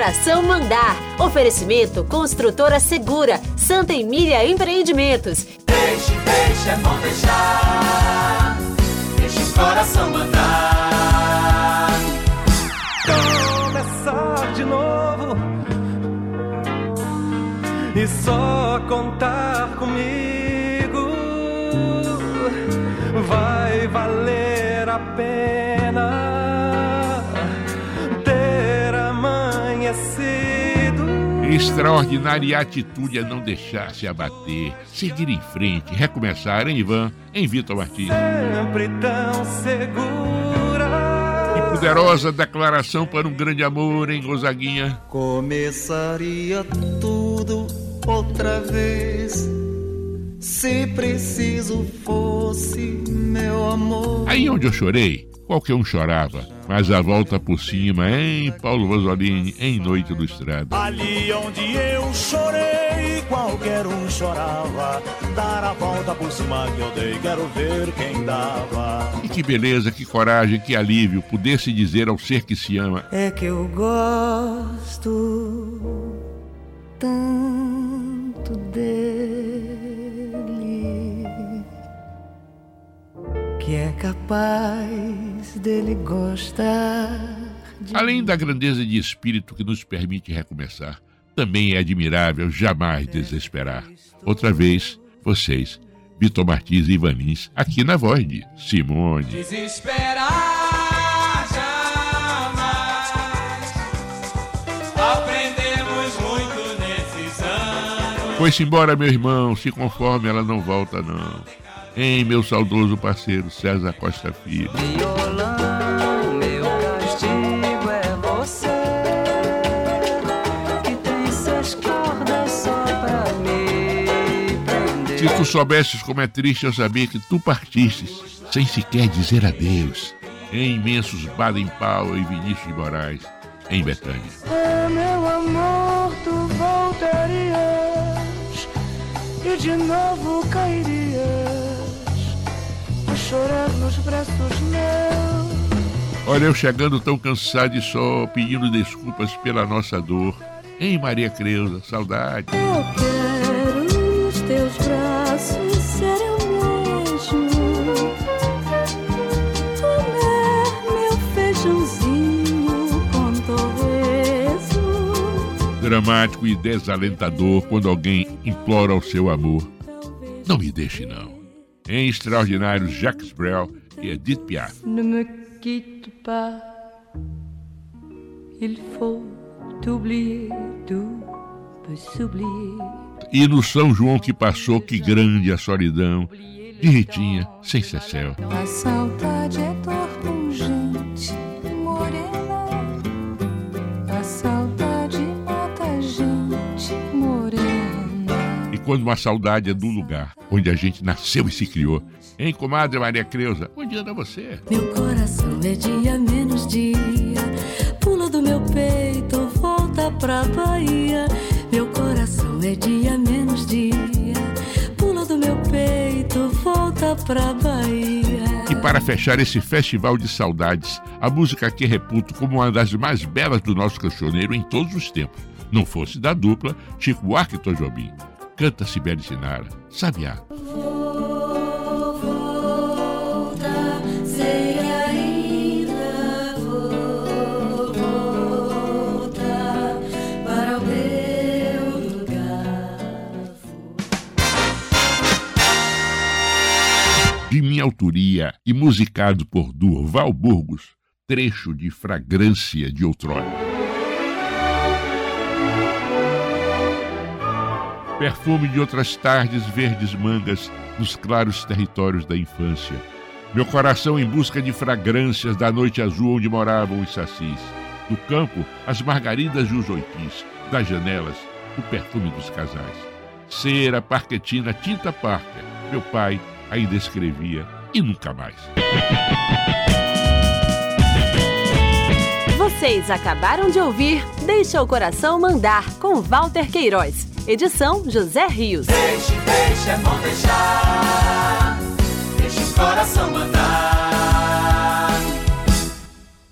coração mandar. Oferecimento Construtora Segura, Santa Emília Empreendimentos. Deixe, deixe, é bom deixar. Deixe o coração mandar. Começar de novo e só contar comigo vai valer a pena Extraordinária atitude é não deixar se abater, seguir em frente, recomeçar, hein, Ivan? Em Vitor Martins. Sempre tão segura. E poderosa declaração para um grande amor, em Gonzaguinha? Começaria tudo outra vez. Se preciso fosse meu amor. Aí onde eu chorei, qualquer um chorava. Mas a volta por cima, em Paulo Vasolini, em Noite do Estrada. Ali onde eu chorei, qualquer um chorava. Dar a volta por cima que eu dei, quero ver quem dava. E que beleza, que coragem, que alívio poder se dizer ao ser que se ama. É que eu gosto tanto dele que é capaz dele gostar de Além da grandeza de espírito que nos permite recomeçar, também é admirável jamais desesperar. Outra vez, vocês, Vitor Martins e Ivanins, aqui na voz de Simone. Desesperar jamais. Aprendemos muito nesses anos. Foi-se embora, meu irmão, se conforme ela não volta, não. Em meu saudoso parceiro César Costa Filho. Violão, meu castigo é você que tem suas cordas só pra me prender. Se tu soubesses como é triste eu saber que tu partistes sem sequer dizer adeus. Em imensos Baden Powell e Vinícius de Moraes, em Betânia. Ah, meu amor, tu voltarias e de novo cairias chorar nos braços meus. Olha, eu chegando tão cansado e só pedindo desculpas pela nossa dor. Em Maria Creuza, saudade. Eu quero os teus braços serem o mesmo. Comer meu feijãozinho com torresmo. Dramático e desalentador quando alguém implora o seu amor. Não me deixe, não. Em extraordinários Jacques Brel e Edith Piaf. Ne me quitte pas. Il faut oublier, tout peut s'oublier. E no São João que passou, que grande a solidão. De Ritinha, sem Cecel. A saudade é quando uma saudade é do lugar onde a gente nasceu e se criou. Hein, comadre Maria Creuza? Onde anda você? Meu coração é dia menos dia. Pula do meu peito, volta pra Bahia. Meu coração é dia menos dia. Pula do meu peito, volta pra Bahia. E para fechar esse festival de saudades, a música que reputo como uma das mais belas do nosso cancioneiro em todos os tempos. Não fosse da dupla Chico Buarque e Tom Jobim. Canta Sibeli Sinara, Sabiá. De minha autoria e musicado por Durval Burgos, trecho de Fragrância de Outrora. Perfume de outras tardes verdes mangas nos claros territórios da infância. Meu coração em busca de fragrâncias da noite azul onde moravam os sacis. Do campo, as margaridas e os oitis. Das janelas, o perfume dos casais. Cera, parquetina, tinta parca. Meu pai ainda escrevia e nunca mais. Vocês acabaram de ouvir Deixa o Coração Mandar, com Walter Queiroz. Edição José Rios. Deixe, deixe, é bom deixar. Deixe o coração mandar.